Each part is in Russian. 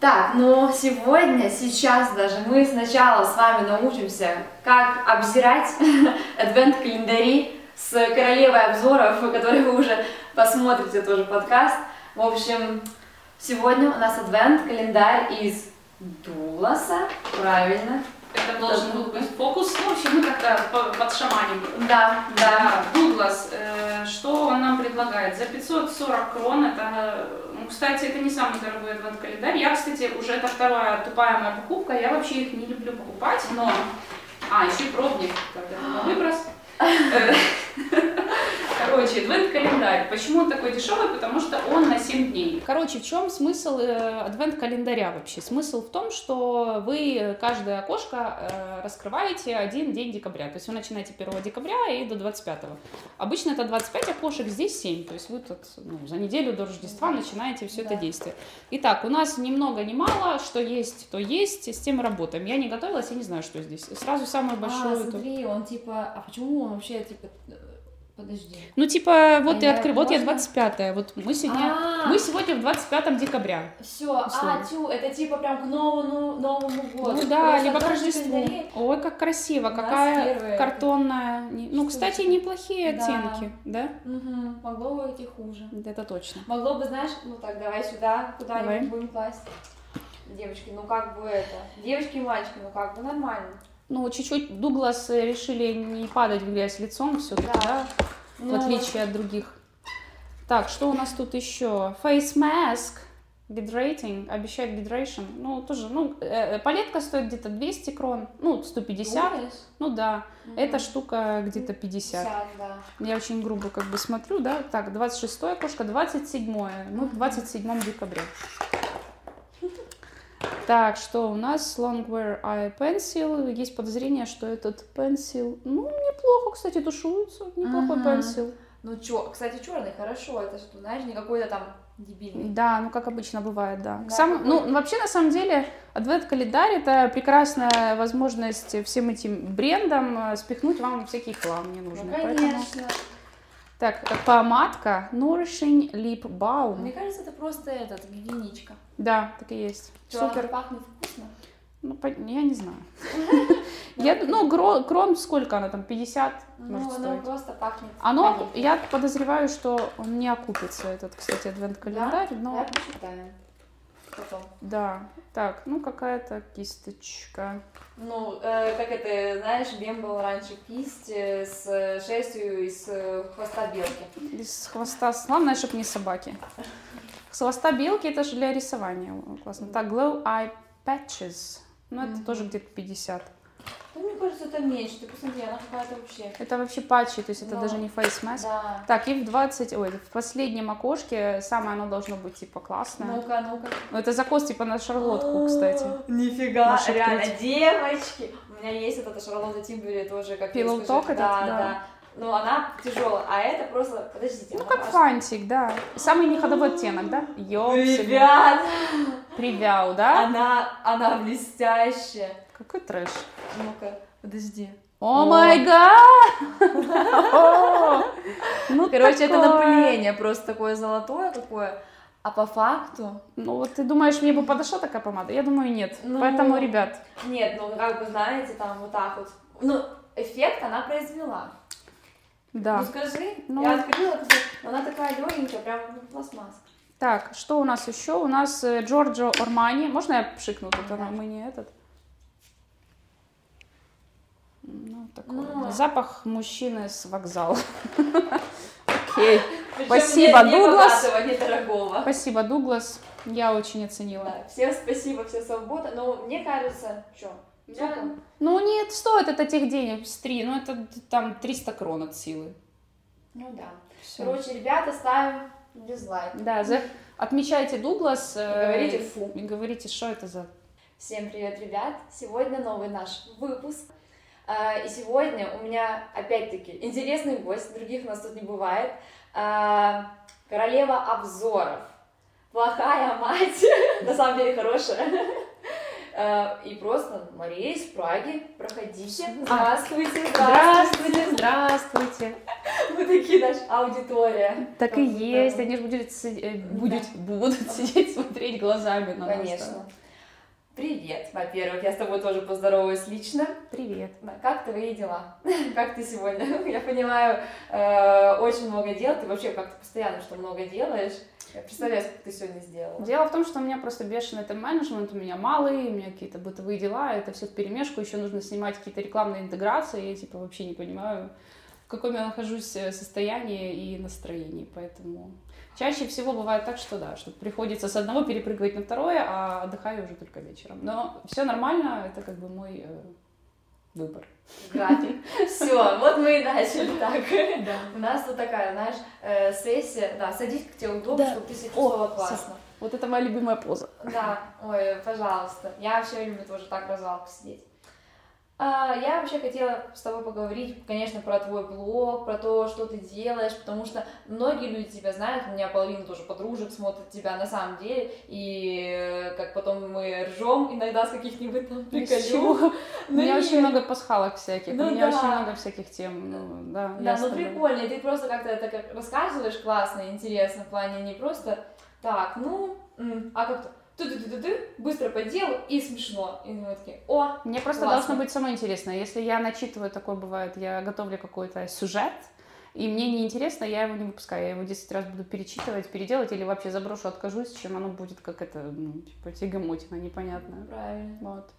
Так, но сегодня, сейчас даже мы сначала с вами научимся, как обзирать адвент-календари с королевой обзоров, который вы уже посмотрите тоже подкаст. В общем, сегодня у нас адвент-календарь из Дуласа, правильно, это должен был быть фокус. Ну, в общем, мы как-то подшаманим. Да, да. Дуглас, э, что он нам предлагает? За 540 крон, это, ну, кстати, это не самый дорогой адвент-календарь. Я, кстати, уже это вторая тупая моя покупка, я вообще их не люблю покупать, но... А, еще и пробник, когда выброс. Короче, адвент-календарь. Почему он такой дешевый? Потому что он на 7 дней. Короче, в чем смысл э, адвент-календаря вообще? Смысл в том, что вы каждое окошко э, раскрываете один день декабря. То есть вы начинаете 1 декабря и до 25. Обычно это 25 окошек, здесь 7. То есть вы тут ну, за неделю до Рождества начинаете все да. это действие. Итак, у нас ни много ни мало, что есть, то есть, с тем работаем. Я не готовилась, я не знаю, что здесь. Сразу самую а, большую... А, смотри, он типа... А почему он вообще типа Подожди. Ну, типа, вот а ты открыл, вот я 25-я, вот мы сегодня, А-а-а. мы сегодня в 25 декабря. Все, а, тю, это типа прям к новому, новому году. Ну да, Просто либо к Рождеству. Ой, как красиво, какая картонная. Ну, кстати, неплохие да. оттенки, да? Угу. Могло бы быть и хуже. Это точно. Могло бы, знаешь, ну так, давай сюда, куда-нибудь будем класть. Девочки, ну как бы это, девочки и мальчики, ну как бы нормально. Ну, чуть-чуть Дуглас решили не падать в грязь лицом все-таки, да, да? Ну, в отличие от других. Так, что у нас тут еще? Face mask, Hydrating, обещает hydration. Ну, тоже, ну, э, палетка стоит где-то 200 крон, ну, 150. Думаешь? Ну, да. Угу. Эта штука где-то 50. 50 да. Я очень грубо как бы смотрю, да. Так, 26 окошко, 27 Мы в 27 декабря. Так, что у нас? Longwear Eye Pencil. Есть подозрение, что этот пенсил, ну, неплохо, кстати, тушуется. Неплохой uh-huh. пенсил. Ну, чё, кстати, черный хорошо, это что, знаешь, не какой-то там дебильный. Да, ну, как обычно бывает, да. да Сам. Ну, вообще, на самом деле, адвент-календарь — это прекрасная возможность всем этим брендам э, спихнуть вам всякий хлам ненужный. Ну, конечно. Поэтому... Так, помадка Nourishing Lip Balm. Мне кажется, это просто этот, гигиеничка. Да, так и есть. Что, Супер. пахнет вкусно? Ну, я не знаю. Я, ну, крон сколько она там, 50 ну, может оно просто пахнет. Оно, я подозреваю, что он не окупится, этот, кстати, адвент-календарь, но... Я посчитаю. Потом. Да, так, ну какая-то кисточка. Ну, э, как это, знаешь, Бем был раньше кисть с шерстью из хвоста белки. Из хвоста, главное, чтобы не собаки. С хвоста белки это же для рисования. Классно. Так, Glow Eye Patches. Ну, это mm-hmm. тоже где-то 50. Ну, мне кажется, это меньше. Ты посмотри, она какая-то вообще. Это вообще патчи, то есть это Но. даже не face mask. Да. Так, и в 20, ой, в последнем окошке самое оно должно быть типа классное. Ну-ка, ну-ка. Ну, это закос типа на шарлотку, кстати. Нифига, реально, девочки. У меня есть вот эта шарлотта Тимбери тоже, как Pillow Talk этот, да, да. Ну, она тяжелая, а это просто, подождите. Ну, как фантик, да. Самый неходовой оттенок, да? Ёпсель. Ребят! Привял, да? Она, она блестящая. Какой трэш. Ну-ка, подожди. О май гад! Ну, Короче, это напыление просто такое золотое какое. А по факту? Ну вот ты думаешь, мне бы подошла такая помада? Я думаю, нет. Ну, Поэтому, ребят. Нет, ну как бы знаете, там вот так вот. Ну, эффект она произвела. Да. Ну скажи, ну... я открыла, она такая легенькая, прям ну, пластмасс. Так, что у нас еще? У нас э, Джорджо Ормани. Можно я пшикну тут? Да. Мы не этот. Ну, такой ну... запах мужчины с вокзала. Окей. Спасибо, Дуглас. Спасибо, Дуглас. Я очень оценила. Да, всем спасибо, вся свобода. Но мне кажется, что. Ну, не стоит это тех денег, с три, ну, это там 300 крон от силы. Ну, да. Все. Короче, ребята, ставим дизлайк. Да, за... отмечайте Дуглас. Э, говорите фу. И говорите, что это за... Всем привет, ребят. Сегодня новый наш выпуск. А, и сегодня у меня, опять-таки, интересный гость, других у нас тут не бывает. А, королева обзоров. Плохая мать, на самом деле хорошая. Э, и просто Мария из Праги, проходите. Здравствуйте, здравствуйте. Здравствуйте, Мы такие, наша аудитория. Так и есть, они же будут, будут, будут сидеть, смотреть глазами на нас. Конечно. Привет, во-первых, я с тобой тоже поздороваюсь лично. Привет. Как твои дела? Как ты сегодня? Я понимаю, э, очень много дел, ты вообще как-то постоянно что много делаешь. Я представляю, сколько ты сегодня сделала. Дело в том, что у меня просто бешеный тайм-менеджмент, у меня малый, у меня какие-то бытовые дела, это все в перемешку, еще нужно снимать какие-то рекламные интеграции, я типа вообще не понимаю, в каком я нахожусь э, состоянии и настроении, поэтому Чаще всего бывает так, что да, что приходится с одного перепрыгивать на второе, а отдыхаю уже только вечером. Но все нормально, это как бы мой э, выбор. График. Все, вот мы и начали так. Да. У нас тут такая, знаешь, э, сессия. Да, садись, как тебе удобно, да. чтобы ты себя чувствовала классно. Вот это моя любимая поза. Да, ой, пожалуйста. Я вообще люблю тоже так развалку сидеть. А, я вообще хотела с тобой поговорить, конечно, про твой блог, про то, что ты делаешь, потому что многие люди тебя знают, у меня половина тоже подружек смотрит тебя на самом деле, и э, как потом мы ржем иногда с каких-нибудь там приколюх. У меня очень много пасхалок всяких, у меня очень много всяких тем, ну, да. Да, ну прикольно, ты просто как-то это рассказываешь классно, интересно, в плане не просто так, ну, а как-то ты ты ты ты быстро по делу и смешно. И мы такие, о, Мне просто классно. должно быть самое интересное. Если я начитываю, такое бывает, я готовлю какой-то сюжет, и мне неинтересно, я его не выпускаю. Я его 10 раз буду перечитывать, переделать или вообще заброшу, откажусь, чем оно будет как это, ну, типа, тягомотина непонятная. Правильно. Вот.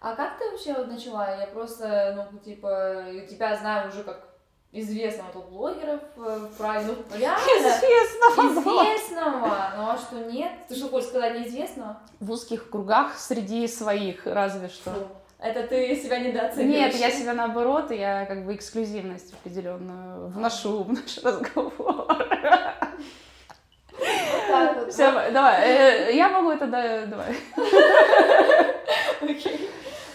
А как ты вообще вот начала? Я просто, ну, типа, тебя знаю уже как известного тут блогеров в Праге. Ну, реально. Известного. Известного. Ну, а что нет? Ты что хочешь сказать неизвестного? В узких кругах среди своих, разве что. Фу. Это ты себя недооцениваешь? Нет, я себя наоборот, я как бы эксклюзивность определенную вношу в наш разговор. Все, давай, э, я могу это, давай. Окей.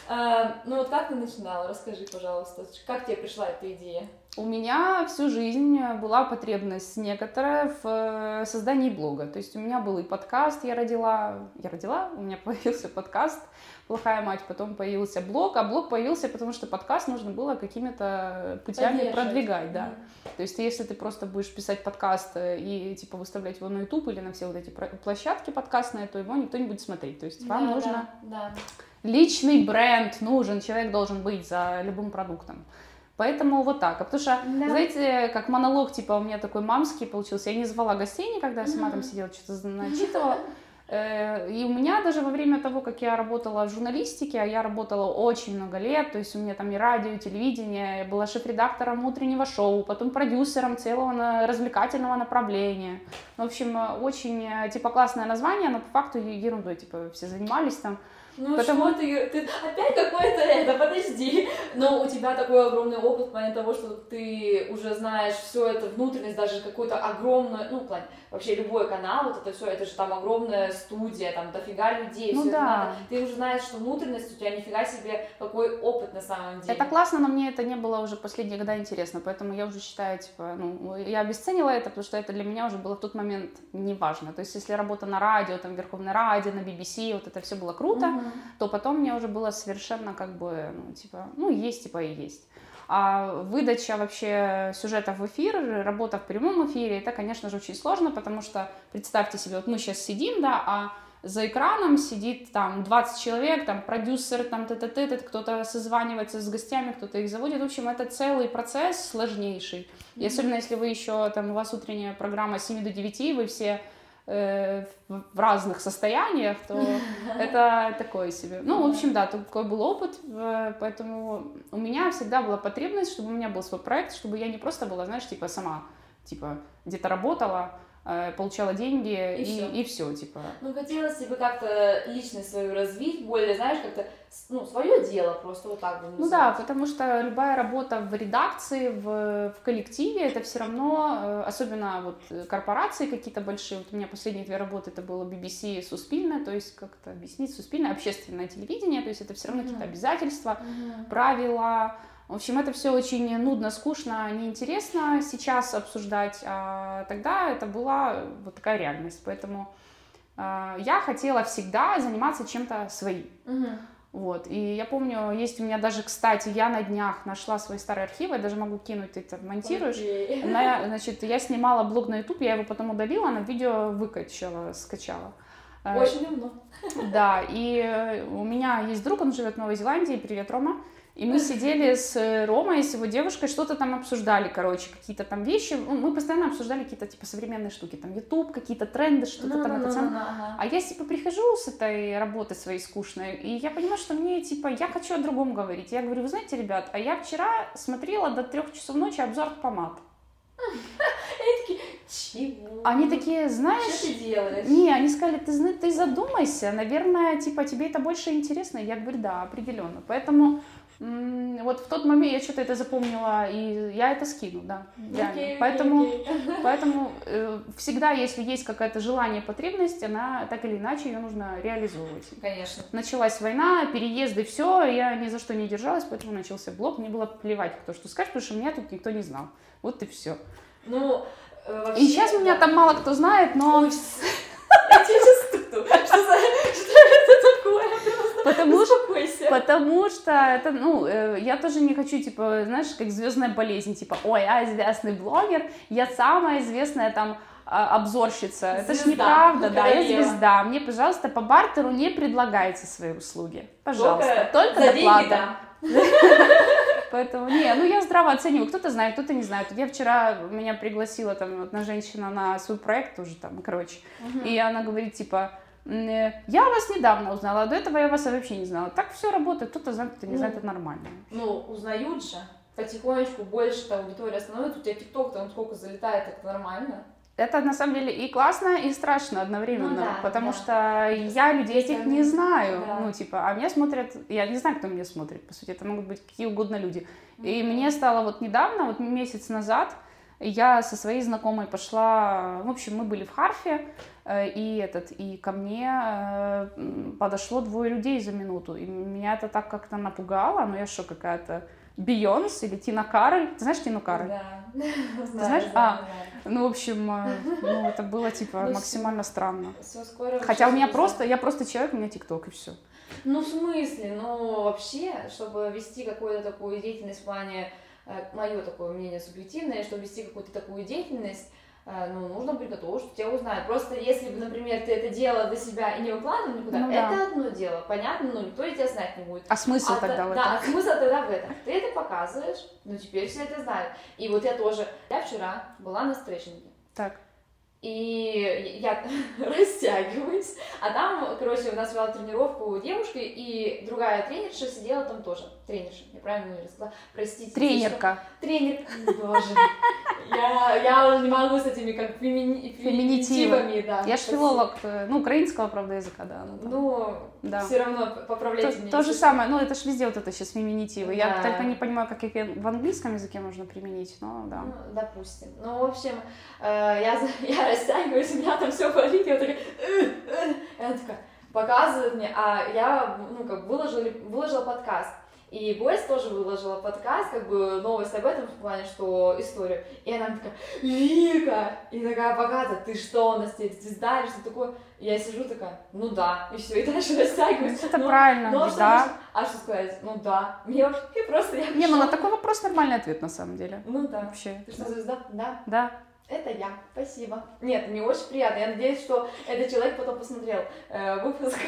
А, ну вот как ты начинала? Расскажи, пожалуйста, как тебе пришла эта идея? У меня всю жизнь была потребность некоторая в э, создании блога. То есть у меня был и подкаст, я родила, я родила, у меня появился подкаст «Плохая мать», потом появился блог, а блог появился, потому что подкаст нужно было какими-то путями Поддерживать. продвигать, да. Mm. То есть если ты просто будешь писать подкаст э, и типа выставлять его на YouTube или на все вот эти площадки подкастные, то его никто не будет смотреть. То есть вам да, нужно... Да, да личный бренд нужен, человек должен быть за любым продуктом. Поэтому вот так. А потому что, да. знаете, как монолог, типа, у меня такой мамский получился. Я не звала гостей никогда, я сама там сидела, что-то начитывала. Э, и у меня даже во время того, как я работала в журналистике, а я работала очень много лет, то есть у меня там и радио, и телевидение, я была шеф-редактором утреннего шоу, потом продюсером целого развлекательного направления. В общем, очень, э, типа, классное название, но по факту ерундой, типа, все занимались там. Ну Потому... что ты, ты опять какое-то это, подожди. Но у тебя такой огромный опыт в плане того, что ты уже знаешь все это, внутренность, даже какую-то огромную, ну, в плане, вообще любой канал, вот это все, это же там огромная студия, там дофига людей, ну, все да. это надо. Ты уже знаешь, что внутренность у тебя нифига себе, какой опыт на самом деле. Это классно, но мне это не было уже последние года интересно, поэтому я уже считаю, типа, ну, я обесценила это, потому что это для меня уже было в тот момент неважно. То есть, если работа на радио, там, Верховное радио, на BBC, вот это все было круто, угу. То потом мне уже было совершенно как бы, ну, типа, ну, есть, типа, и есть. А выдача вообще сюжетов в эфир, работа в прямом эфире, это, конечно же, очень сложно, потому что представьте себе, вот мы сейчас сидим, да, а за экраном сидит там 20 человек, там продюсер, там т т т кто-то созванивается с гостями, кто-то их заводит. В общем, это целый процесс сложнейший. И особенно если вы еще, там, у вас утренняя программа с 7 до 9, вы все Э, в разных состояниях, то это такое себе. Ну, в общем, да, такой был опыт, поэтому у меня всегда была потребность, чтобы у меня был свой проект, чтобы я не просто была, знаешь, типа сама, типа где-то работала, получала деньги и, и, все. и все, типа. Ну, хотелось бы как-то личность свою развить, более, знаешь, как-то, ну, свое дело просто вот так бы Ну да, потому что любая работа в редакции, в, в коллективе, это все равно, э, особенно вот корпорации какие-то большие, вот у меня последние две работы, это было BBC Суспильное, то есть как-то объяснить, Суспильное, общественное телевидение, то есть это все равно mm-hmm. какие-то обязательства, mm-hmm. правила, в общем, это все очень нудно, скучно, неинтересно сейчас обсуждать, а тогда это была вот такая реальность. Поэтому э, я хотела всегда заниматься чем-то своим. Угу. Вот, и я помню, есть у меня даже, кстати, я на днях нашла свой старый архив, я даже могу кинуть, ты это монтируешь. Окей. На- значит, я снимала блог на YouTube, я его потом удалила, на видео выкачала, скачала. Э, Очень давно. Да, и э, у меня есть друг, он живет в Новой Зеландии, привет, Рома. И мы сидели с э, Ромой, с его девушкой, что-то там обсуждали, короче, какие-то там вещи. Ну, Мы постоянно обсуждали какие-то, типа, современные штуки, там, YouTube, какие-то тренды, что-то там, это самое. ага. А я, типа, прихожу с этой работы своей скучной, и я понимаю, что мне, типа, я хочу о другом говорить. Я говорю, вы знаете, ребят, а я вчера смотрела до трех часов ночи обзор помад. Они такие, чего? Они такие, Что знаешь... ты делаешь? Не, они сказали, ты, ты задумайся, наверное, типа, тебе это больше интересно. Я говорю, да, определенно. Поэтому вот в тот момент я что-то это запомнила, и я это скину, да. окей, поэтому окей. поэтому э, всегда, если есть какое-то желание, потребность, она так или иначе ее нужно реализовывать. Конечно. Началась война, переезды, все, я ни за что не держалась, поэтому начался блог. Мне было плевать, кто что скажет, потому что меня тут никто не знал. Вот и все. Ну, э, вообще... И сейчас меня да. там мало кто знает, но Я тебе сейчас. Что это такое? Потому что. Потому что это, ну, э, я тоже не хочу, типа, знаешь, как звездная болезнь, типа, ой, я известный блогер, я самая известная там а, обзорщица. Это ж Звезда, неправда, да, я звезда. Мне, пожалуйста, по бартеру не предлагайте свои услуги. Пожалуйста, только, за доплата. деньги, да. Поэтому, не, ну я здраво оцениваю. Кто-то знает, кто-то не знает. Я вчера, меня пригласила там одна женщина на свой проект тоже там, короче. И она говорит, типа, «М, э, я вас недавно узнала, а до этого я вас вообще не знала. Так все работает, кто-то знает, кто-то не Ну, знает, это нормально. Ну, узнают же. Потихонечку больше там аудитория становится. У тебя ТикТок там сколько залетает, это нормально. Это на самом деле и классно, и страшно одновременно, Ну да, потому да. что я людей этих не знаю, Да. ну типа, а меня смотрят, я не знаю, кто меня смотрит, по сути, это могут быть какие угодно люди. И Мгм. мне стало вот недавно, вот месяц назад, я со своей знакомой пошла, в общем, мы были в Харфе, э, и этот, и ко мне э, подошло двое людей за минуту, и меня это так как-то напугало, ну я что, какая-то Бейонс или Тина Кароль, ты знаешь Тину Кароль? Да. Знаю, знаешь? А. Ну, в общем, э, ну, это было, типа, Ну, максимально странно. Скоро Хотя у меня просто, я просто человек, у меня ТикТок, и все. Ну, в смысле? Ну, вообще, чтобы вести какую-то такую деятельность в плане, мое такое мнение субъективное, чтобы вести какую-то такую деятельность, э, ну, нужно быть готовым, что тебя узнают. Просто если бы, например, ты это делала для себя и не выкладывала никуда, Ну да. это одно дело, понятно, ну, никто тебя знать не будет. А смысл А тогда в Да, этом? а смысл тогда в этом. Ты это показываешь, ну, теперь все это знают. И вот я тоже, я вчера была на стретчинге, Так. И я растягиваюсь, а там, короче, у нас вела тренировку девушка, и другая тренерша сидела там тоже. Тренерша, я правильно не рассказала? Простите. Тренерка. что- Тренер. Боже. Я, я уже не могу с этими как фемини- феминитивами, да. Я ж филолог, э, ну, украинского, правда, языка, да. Ну, Да. все равно поправляйте То, меня. то же самое, ну, это ж везде вот это сейчас феминитивы. Я Да. только не понимаю, как их в английском языке можно применить, но да. Ну, допустим. Ну, в общем, э, я, я растягиваюсь, у меня там все болит, я такая. И она такая, показывает мне, а я, ну, как выложила, выложила подкаст. И Бойс тоже выложила подкаст, как бы новость об этом, в плане, что историю. И она такая, Вика! И такая показывает, ты что, у нас теперь звезда или что такое? И я сижу такая, ну да, и все, и дальше растягиваюсь. Ну, это Ну, правильно, ну, а что да. можно- А что сказать? Ну да. Мне вообще просто я Не, ну на такой вопрос нормальный ответ на самом деле. Ну да. Вообще. Ты что, звезда? Да. Да. Это я, спасибо. Нет, мне очень приятно. Я надеюсь, что этот человек потом посмотрел э, выпуск.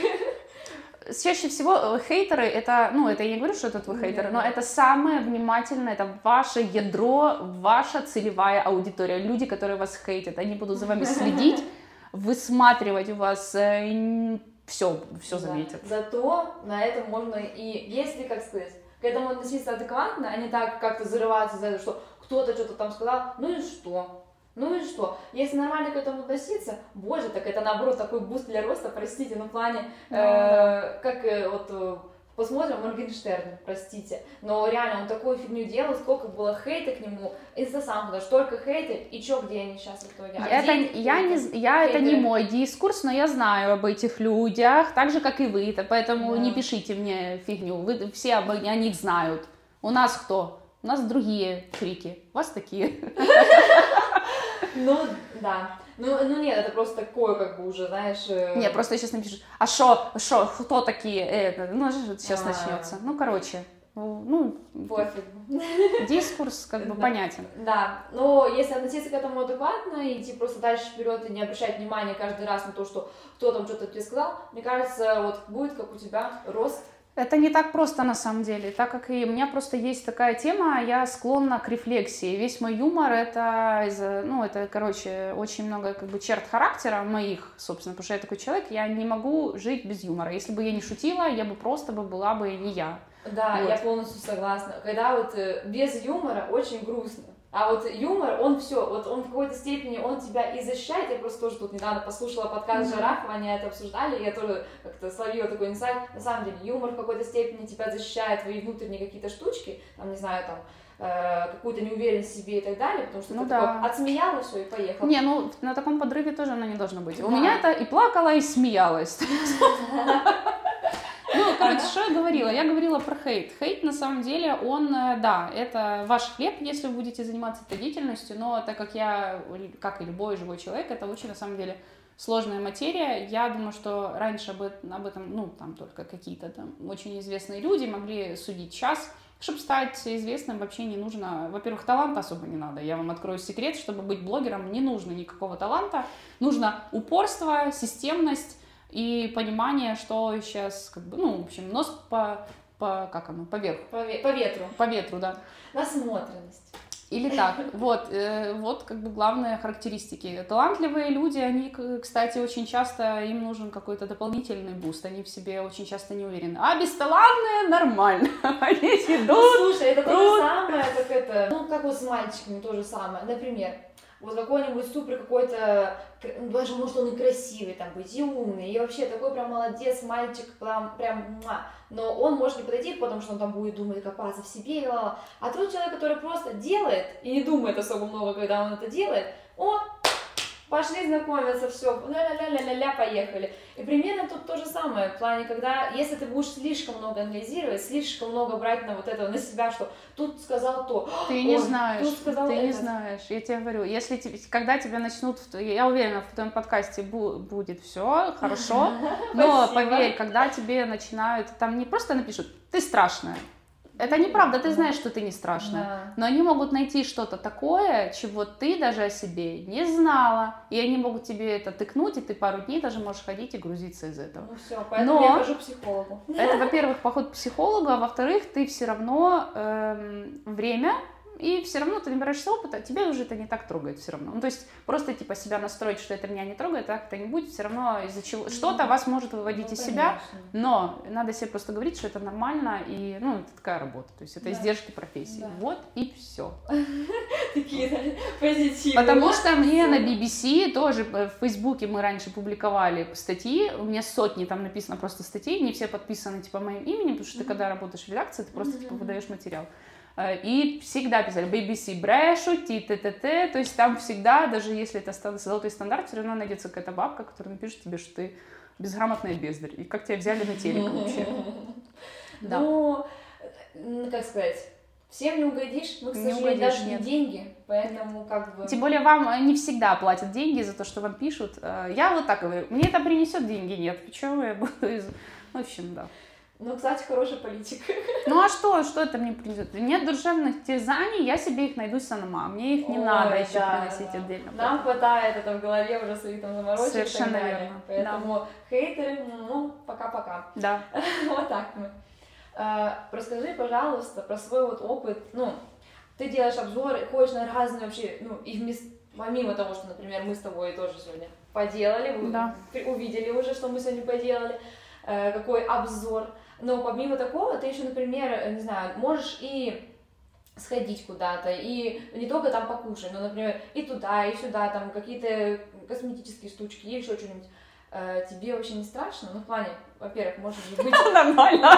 Чаще всего э, хейтеры, это, ну, это я не говорю, что это твой хейтер, но это самое внимательное, это ваше ядро, ваша целевая аудитория. Люди, которые вас хейтят, они будут за вами следить, высматривать у вас, все, все Да. заметят. Зато на этом можно и, если, как сказать, к этому относиться адекватно, а не так как-то зарываться за это, что кто-то что-то там сказал, ну и что? Ну и что? Если нормально к этому относиться, боже, так это наоборот такой буст для роста, простите, ну в плане, Ну, э, как э, вот э, посмотрим Моргенштерн, простите, но реально он такую фигню делал, сколько было хейта к нему, Инстасамка туда столько хейта, и чё, где они сейчас в итоге? А Это, где я не, хейтеры? я, это не мой дискурс, но я знаю об этих людях, так же, как и вы, это поэтому Да. не пишите мне фигню, вы все об, о них знают. У нас кто? У нас другие фрики, у вас такие. Ну, да. Ну, ну нет, это просто такое, как бы уже, знаешь... э, Не, просто сейчас напишут, а шо, шо, кто такие? Это, ну, сейчас А. начнется. Ну, короче, ну, Пофиг. дискурс как бы Да. понятен. Да, но если относиться к этому адекватно и идти просто дальше вперед и не обращать внимания каждый раз на то, что кто там что-то тебе сказал, мне кажется, вот будет как у тебя рост. Это не так просто на самом деле, так как и у меня просто есть такая тема, я склонна к рефлексии. Весь мой юмор это, ну, это, короче, очень много как бы черт характера моих, собственно, потому что я такой человек, я не могу жить без юмора. Если бы я не шутила, я бы просто бы была бы не я. Да, Вот. я полностью согласна. Когда вот э, без юмора очень грустно. А вот юмор, он все, вот он в какой-то степени, он тебя и защищает. Я просто тоже тут недавно послушала подкаст Мгм. Жарахова, они это обсуждали, и я тоже как-то словила такой инсайт. На самом деле, юмор в какой-то степени тебя защищает, твои внутренние какие-то штучки, там, не знаю, там, э, какую-то неуверенность в себе и так далее, потому что Ну ты да. такой отсмеял и все, и поехал. Не, ну на таком подрыве тоже оно не должно быть. У Да. меня это и плакала, и смеялась. Ну, короче, что я говорила? Я говорила про хейт. Хейт, на самом деле, он, э, да, это ваш хлеб, если вы будете заниматься этой деятельностью, но так как я, как и любой живой человек, это очень, на самом деле, сложная материя. Я думаю, что раньше об этом, об этом ну, там только какие-то там очень известные люди могли судить сейчас. Чтобы стать известным, вообще не нужно, во-первых, таланта особо не надо. Я вам открою секрет, чтобы быть блогером, не нужно никакого таланта. Нужно упорство, системность и понимание, что сейчас, как бы, ну, в общем, нос по, по как оно, по верху, По, ве- по ветру. по ветру, да. Насмотренность. Или так. Вот, э, вот как бы главные характеристики. Талантливые люди, они, кстати, очень часто, им нужен какой-то дополнительный буст, они в себе очень часто не уверены. А бесталантные нормально, они Ну, идут. слушай, это то же самое, как это, ну, как вот с мальчиками то же самое. Например, вот какой-нибудь супер какой-то, ну, даже может он и красивый там быть, и умный, и вообще такой прям молодец мальчик, прям, прям, муа. но он может не подойти, потому что он там будет думать, копаться в себе, и ла-ла. а тот человек, который просто делает и не думает особо много, когда он это делает, о, пошли знакомиться, все, ля-ля-ля-ля-ля, поехали. И примерно тут то же самое, в плане, когда, если ты будешь слишком много анализировать, слишком много брать на вот это, на себя, что тут сказал то, Ты не знаешь, тут сказал ты не знаешь. Я тебе говорю, если тебе, когда тебя начнут, я уверена, в твоем подкасте бу- будет все хорошо, но поверь, когда тебе начинают, там не просто напишут, ты страшная. Это неправда, ты знаешь, что ты не страшная. Да. Но они могут найти что-то такое, чего ты даже о себе не знала. И они могут тебе это тыкнуть, и ты пару дней даже можешь ходить и грузиться из этого. Ну все, поэтому Но- я хожу к психологу. Это, во-первых, поход к психологу, а во-вторых, ты все равно эм, время, и все равно ты набираешься опыта, тебя уже это не так трогает все равно. Ну, то есть просто типа себя настроить, что это меня не трогает, так это не будет, все равно из-за чего что-то вас может выводить Ну, из себя, конечно. но надо себе просто говорить, что это нормально, и, ну, это такая работа, то есть это Да. издержки профессии. Да. Вот и все. Такие позитивные. Потому что мне на BBC тоже э, в Фейсбуке мы раньше публиковали статьи, у меня сотни там написано просто статей, не все подписаны типа моим именем, потому что ты когда работаешь в редакции, ты просто типа выдаешь материал. Э, И всегда писали BBC брешут, ти т т т то есть там всегда, даже если это золотой стандарт, все равно найдется какая-то бабка, которая напишет тебе, что ты безграмотная бездарь, и как тебя взяли на телек вообще. Да. Ну, ну, как сказать, всем не угодишь, мы, к Не сожалению, угодишь, даже нет. не деньги, поэтому как бы... Тем более вам э, не всегда платят деньги за то, что вам пишут. Э, Я вот так говорю, мне это принесет деньги, нет. Почему я буду из... В общем, да. Ну, кстати, хороший политик. Ну а что, что это мне принесет? Нет душевных терзаний, я себе их найду сама. Мне их не Ой, надо еще да, приносить да. отдельно. Нам хватает это в голове уже свои там заморочек Совершенно верно, Поэтому хейтеры, ну, пока-пока. Да. Вот так мы. А, Расскажи, пожалуйста, про свой вот опыт. Ну, ты делаешь обзоры, ходишь на разные вообще, ну, и вместо, помимо того, что, например, мы с тобой тоже сегодня поделали, Да. увидели уже, что мы сегодня поделали, э, какой обзор. Но помимо такого, ты еще, например, э, не знаю, можешь и сходить куда-то, и не только там покушать, но, например, и туда, и сюда, там какие-то косметические штучки, и еще что-нибудь. Э, Тебе вообще не страшно? Ну, в плане, во-первых, может же быть... Нормально.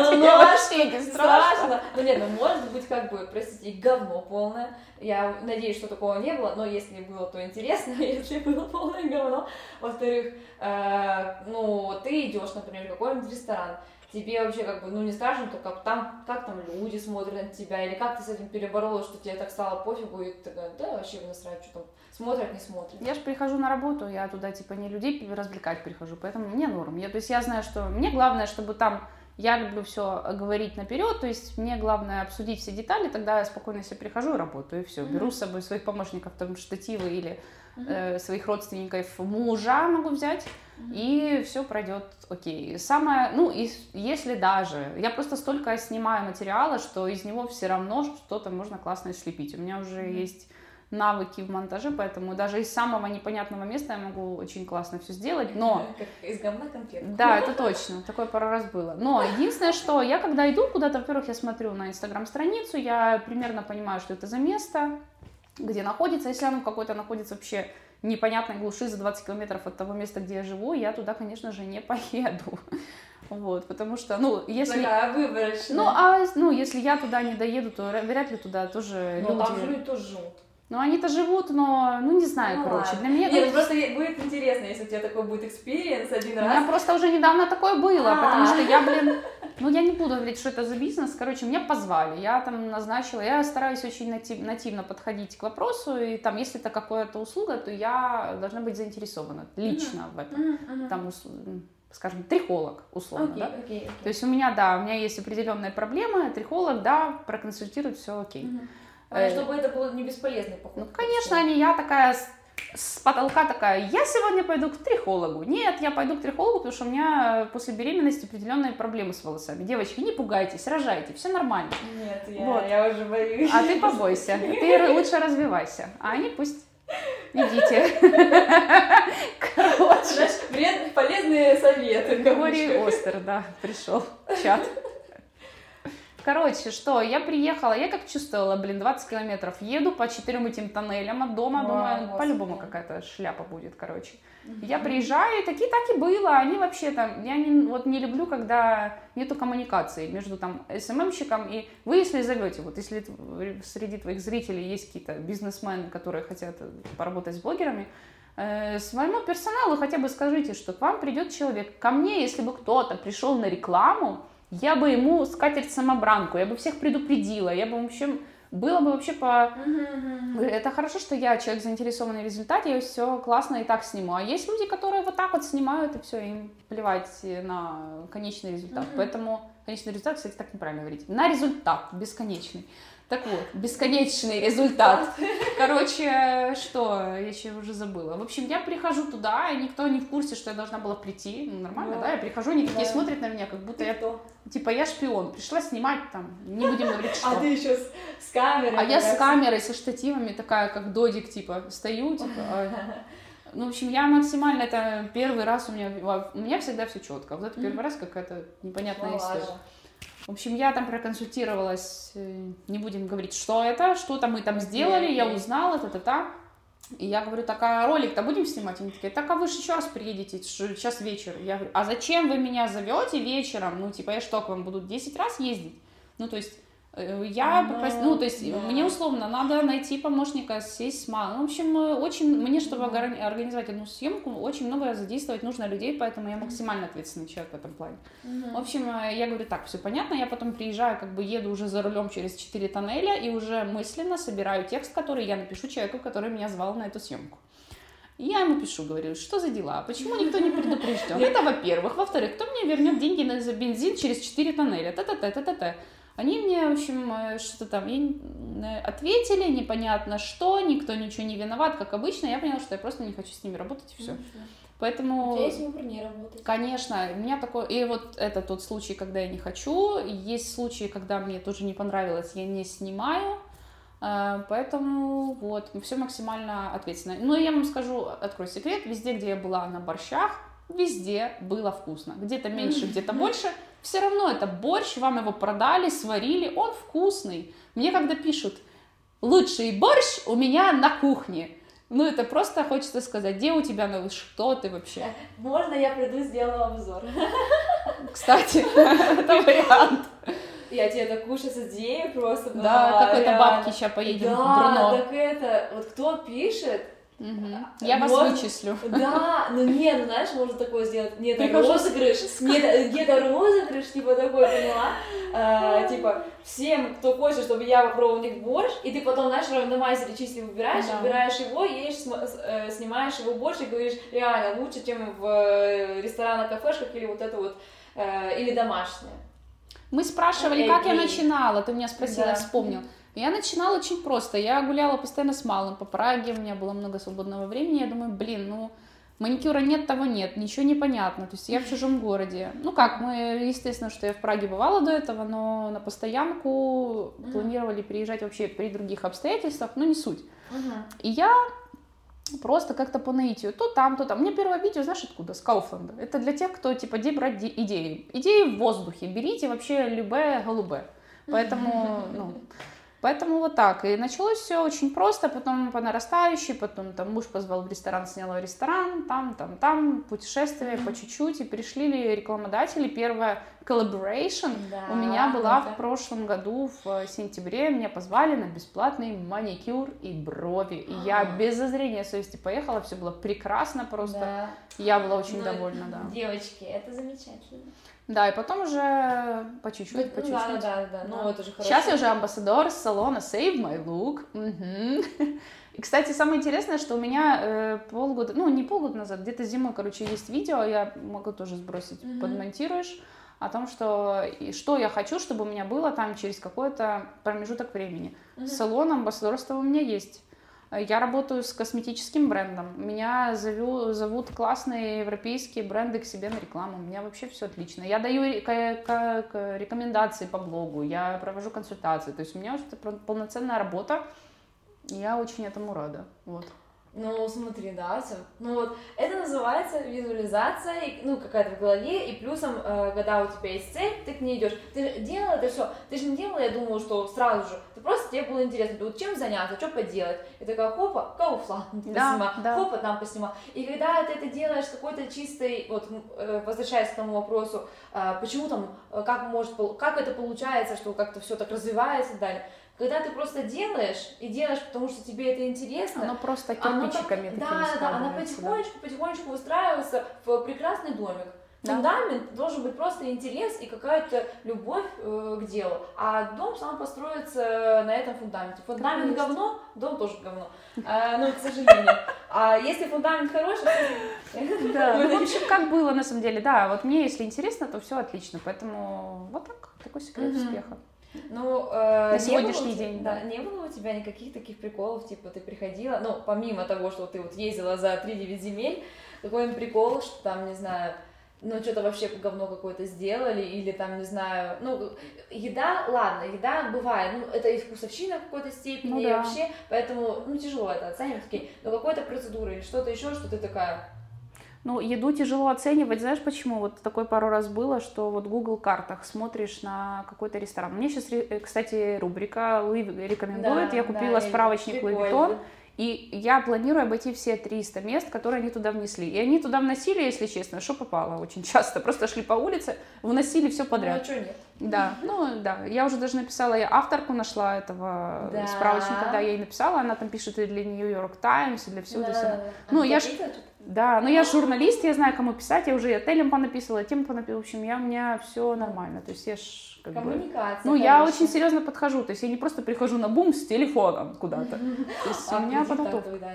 Ну, Тебе ну, а вообще не страшно. Ну нет, ну может быть как бы, простите, говно полное. Я надеюсь, что такого не было, но если было, то интересно, если было полное говно. Во-вторых, э, ну ты идешь, например, в какой-нибудь ресторан, тебе вообще как бы, ну не страшно, то как там, как там люди смотрят на тебя, или как ты с этим переборола, что тебе так стало пофигу, и ты такая, да, вообще насрать, что там смотрят, не смотрят. Я же прихожу на работу, я туда типа не людей развлекать прихожу, поэтому мне норм. Я, то есть я знаю, что мне главное, чтобы там я люблю все говорить наперед, то есть мне главное обсудить все детали, тогда я спокойно себе прихожу и работаю, и все. Беру с собой своих помощников, там, штативы или э, своих родственников, мужа могу взять, и все пройдет окей. Самое, ну, и, если даже, я просто столько снимаю материала, что из него все равно что-то можно классно слепить. У меня уже есть навыки в монтаже, поэтому даже из самого непонятного места я могу очень классно все сделать, но... Как из говна конфетку. Да, это точно, такое пару раз было. Но единственное, что я когда иду куда-то, во-первых, я смотрю на инстаграм-страницу, я примерно понимаю, что это за место, где находится, если оно какое-то находится вообще непонятной глуши за 20 километров от того места, где я живу, я туда, конечно же, не поеду. Вот, потому что, ну, если... Такая выборочная. Ну, а, ну, если я туда не доеду, то вряд ли туда тоже но люди... Но там же тоже живут. Ну, они-то живут, но, ну, не знаю, ну, короче, ладно. для меня... Нет, просто будет интересно, если у тебя такой будет experience один раз. У меня просто уже недавно такое было, А-а-а. потому что я, блин, ну, я не буду говорить, что это за бизнес, короче, меня позвали, я там назначила, я стараюсь очень натив, нативно подходить к вопросу, и там, если это какая-то услуга, то я должна быть заинтересована лично mm-hmm. в этом. Mm-hmm. Там, скажем, трихолог, условно, okay, да? Okay, okay. То есть у меня, да, у меня есть определенные проблемы, трихолог, да, проконсультирует, все окей. Mm-hmm. А, чтобы это был не бесполезный поход. Ну, конечно, не я такая с, потолка такая, я сегодня пойду к трихологу. Нет, я пойду к трихологу, потому что у меня после беременности определенные проблемы с волосами. Девочки, не пугайтесь, рожайте, все нормально. Нет, я, вот. я уже боюсь. А ты побойся, ты лучше развивайся, а они пусть Идите. Короче. Знаешь, полезные советы. Григорий Остер, да, пришел. Чат. Короче, что, я приехала, я как чувствовала, блин, 20 километров, еду по четырем этим тоннелям от дома, Вау, думаю, по-любому какая-то шляпа будет, короче. Угу. Я приезжаю, и такие так и было, они вообще там, я не, вот не люблю, когда нету коммуникации между там СММщиком и вы, если зовете, вот если среди твоих зрителей есть какие-то бизнесмены, которые хотят поработать с блогерами, э, своему персоналу хотя бы скажите, что к вам придет человек. Ко мне, если бы кто-то пришел на рекламу, я бы ему скатерть самобранку, я бы всех предупредила, я бы, в общем, было бы вообще по... Это хорошо, что я человек заинтересованный в результате, я все классно и так сниму. А есть люди, которые вот так вот снимают, и все, им плевать на конечный результат. Поэтому конечный результат, кстати, так неправильно говорить. На результат бесконечный. Так вот, бесконечный результат. Короче, что, я еще уже забыла. В общем, я прихожу туда, и никто не в курсе, что я должна была прийти. Ну, нормально, да? Я прихожу, они такие смотрят на меня, как будто я... Типа, я шпион, пришла снимать там, не будем говорить, что. А ты еще с, с камерой. А я с камерой, со штативами, такая, как додик, типа, стою, типа... А... Ну, в общем, я максимально, это первый раз у меня, у меня всегда все четко. Вот это первый раз какая-то непонятная история. В общем, я там проконсультировалась, э, не будем говорить, что это, что-то мы там сделали, я узнала, та-та-та. И я говорю, так, а ролик-то будем снимать? Они такие, так, а вы же еще раз приедете, сейчас вечер. Я говорю, а зачем вы меня зовете вечером? Ну, типа, я что, к вам буду 10 раз ездить? Ну, то есть, Э, я попросила, ну, то есть, да. мне условно надо найти помощника, сесть с мамой. Ну, в общем, очень, мне, чтобы организовать одну съемку, очень много задействовать нужно людей, поэтому я максимально ответственный человек в этом плане. Угу. В общем, э, я говорю, так, все понятно, я потом приезжаю, как бы еду уже за рулем через 4 тоннеля и уже мысленно собираю текст, который я напишу человеку, который меня звал на эту съемку. И я ему пишу, говорю, что за дела, почему никто не предупрежден? Это во-первых. Во-вторых, кто мне вернет деньги за бензин через 4 тоннеля? Та-та-та-та-та-та. Они мне, в общем, э, что-то там ответили, непонятно что, никто ничего не виноват, как обычно. Я поняла, что я просто не хочу с ними работать, и все. Поэтому... У есть выбор не работать. Конечно, у меня такой... И вот это тот случай, когда я не хочу. Есть случаи, когда мне тоже не понравилось, я не снимаю. Э, поэтому вот, все максимально ответственно. Но я вам скажу, открою секрет, везде, где я была на борщах, везде было вкусно. Где-то меньше, где-то больше все равно это борщ, вам его продали, сварили, он вкусный. Мне когда пишут, лучший борщ у меня на кухне, ну, это просто хочется сказать, где у тебя новый, что ты вообще? Можно я приду, сделаю обзор? Кстати, это вариант. Я тебе так кушать идею просто. Да, какой-то бабки сейчас поедем да, в Бруно. так это, вот кто пишет, Я вас Можно- вычислю. Да, ну нет, ну знаешь, можно такое сделать. Нет, Прихожу розыгрыш. Нет, нет, это розыгрыш, типа такой, поняла? А, типа, всем, кто хочет, чтобы я попробовал у них борщ, и ты потом, знаешь, рандомайзер числи выбираешь, Да. выбираешь его, едешь, с- э, снимаешь его борщ и говоришь, реально лучше, чем в э, ресторанах, кафешках или вот это вот, э, или домашнее. Мы спрашивали, как я начинала. Ты меня спросила, Да. я вспомнил. Я начинала очень просто. Я гуляла постоянно с малым по Праге, у меня было много свободного времени. Я думаю, блин, ну маникюра нет, того нет, ничего не понятно. То есть я в чужом городе. Ну как, мы, естественно, что я в Праге бывала до этого, но на постоянку Мгм. планировали приезжать вообще при других обстоятельствах, но не суть. И я просто как-то по наитию, то там, то там. У меня первое видео, знаешь, откуда? С Кауфланда. Это для тех, кто, типа, где брать де- идеи. Идеи в воздухе. Берите вообще любое голубое. Поэтому, ну, поэтому вот так. И началось все очень просто, потом по нарастающей, потом там муж позвал в ресторан, сняла ресторан, там, там, там, путешествия по чуть-чуть, и пришли ли рекламодатели. Первая collaboration Да, у меня была ну-ка. в прошлом году в сентябре. Меня позвали на бесплатный маникюр и брови. И я А. без зазрения совести поехала, все было прекрасно просто. Да. Я была очень Ну, довольна, да. Девочки, это замечательно. Да, и потом уже по Ну, чуть-чуть, по да, чуть-чуть. да, да, ну Да. это же хорошо. Сейчас я уже амбассадор салона Save My Look. Мгм. И, кстати, самое интересное, что у меня э, полгода, ну, не полгода назад, где-то зимой, короче, есть видео, я могу тоже сбросить, Мгм. подмонтируешь, о том, что, и что я хочу, чтобы у меня было там через какой-то промежуток времени. Мгм. Салон амбассадорства у меня есть. Я работаю с косметическим брендом. Меня зову- зовут классные европейские бренды к себе на рекламу. У меня вообще все отлично. Я даю рекомендации по блогу, я провожу консультации. То есть у меня уже пол- полноценная работа. Я очень этому рада. Вот. Ну, смотри, да, всё. ну вот, это называется визуализация, и, ну, какая-то в голове, и плюсом, э, когда у тебя есть цель, ты к ней идешь. Ты же делала это все, ты же не делала, я думала, что сразу же, ты просто тебе было интересно, вот чем заняться, что поделать. И такая, хопа, кауфла, Да, поснимал, да. хопа, там поснимал. И когда ты это делаешь какой-то чистой, вот, э, возвращаясь к тому вопросу, э, почему там, как может, как это получается, что как-то все так развивается и далее. Когда ты просто делаешь, и делаешь, потому что тебе это интересно, Оно просто оно кирпичиками так- такими да, да, да, она потихонечку, потихонечку выстраивается в прекрасный домик. Да. Фундамент должен быть просто интерес и какая-то любовь э, к делу. А дом сам построится на этом фундаменте. Фундамент есть. говно, дом тоже говно. А, ну, к сожалению. А если фундамент хороший, то- Да, Ну, в общем, как было на самом деле, да, вот мне, если интересно, то все отлично, поэтому вот так, такой секрет успеха. Ну, э, На сегодняшний было у те- день, да, да. не было у тебя никаких таких приколов, типа ты приходила, ну, помимо того, что ты вот ездила за 3-9 земель, какой-нибудь прикол, что там, не знаю, ну, что-то вообще говно какое-то сделали, или там, не знаю, ну, еда, ладно, еда бывает, ну, это и вкусовщина в какой-то степени, Ну и да. вообще, поэтому, ну, тяжело это оценивать, но какой-то процедура или что-то еще, что ты такая, Ну, еду тяжело оценивать, знаешь почему? Вот такое пару раз было, что вот в Google картах смотришь на какой-то ресторан. Мне сейчас, кстати, рубрика Луи рекомендует, Да, я да, купила и справочник Луи. Vuitton, и я планирую обойти все 300 мест, которые они туда внесли. И они туда вносили, если честно, что попало очень часто. Просто шли по улице, вносили все ну, подряд. а что нет? Да, ну да, я уже даже написала, я авторку нашла этого Да. справочника, да, я ей написала, она там пишет и для York Times, и для всего, для всего. Да, да, да. Ну, А я ж- что-то? Да, но я журналист, я знаю, кому писать, я уже и отелем понаписывала, тем понаписала, в общем, я, у меня все нормально, то есть я ж как бы... Коммуникация. Ну, я хорошая. очень серьезно подхожу, то есть я не просто прихожу на бум с телефоном куда-то, то есть А у меня кредит там подготовка.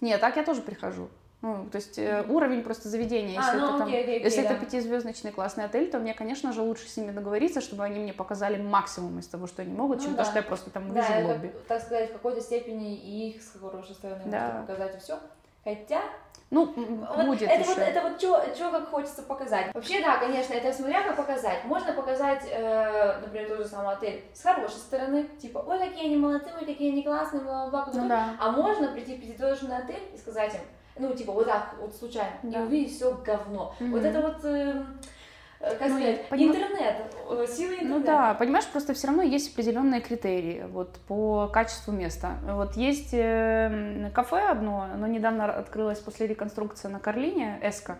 Нет, так я тоже прихожу. Ну, то есть э, уровень просто заведения, А, если ну, это там, окей, окей, если окей, это да. пятизвездочный классный отель, то мне, конечно же, лучше с ними договориться, чтобы они мне показали максимум из того, что они могут, Ну чем да. то, что я просто там Да, вижу в лобби. так сказать, в какой-то степени и их с хорошей стороны Да. можно показать и все. Хотя, Ну, вот будет это еще. вот, это вот что как хочется показать. Вообще, да, конечно, это смотря как показать. Можно показать, э, например, тот же самый отель с хорошей стороны, типа, ой, какие они молодцы, ой, какие они классные, бла-бла-бла. Ну да. А можно прийти в пятизвездочный отель и сказать им, ну, типа, вот так, вот случайно, Да. и увидеть все говно. Мгм. Вот это вот, э, как Ну, сказать, понимаю. интернет, э, сила интернета. Ну да, понимаешь, просто все равно есть определенные критерии вот, по качеству места. Вот есть э, кафе одно, оно недавно открылось после реконструкции на Карлине, Эска.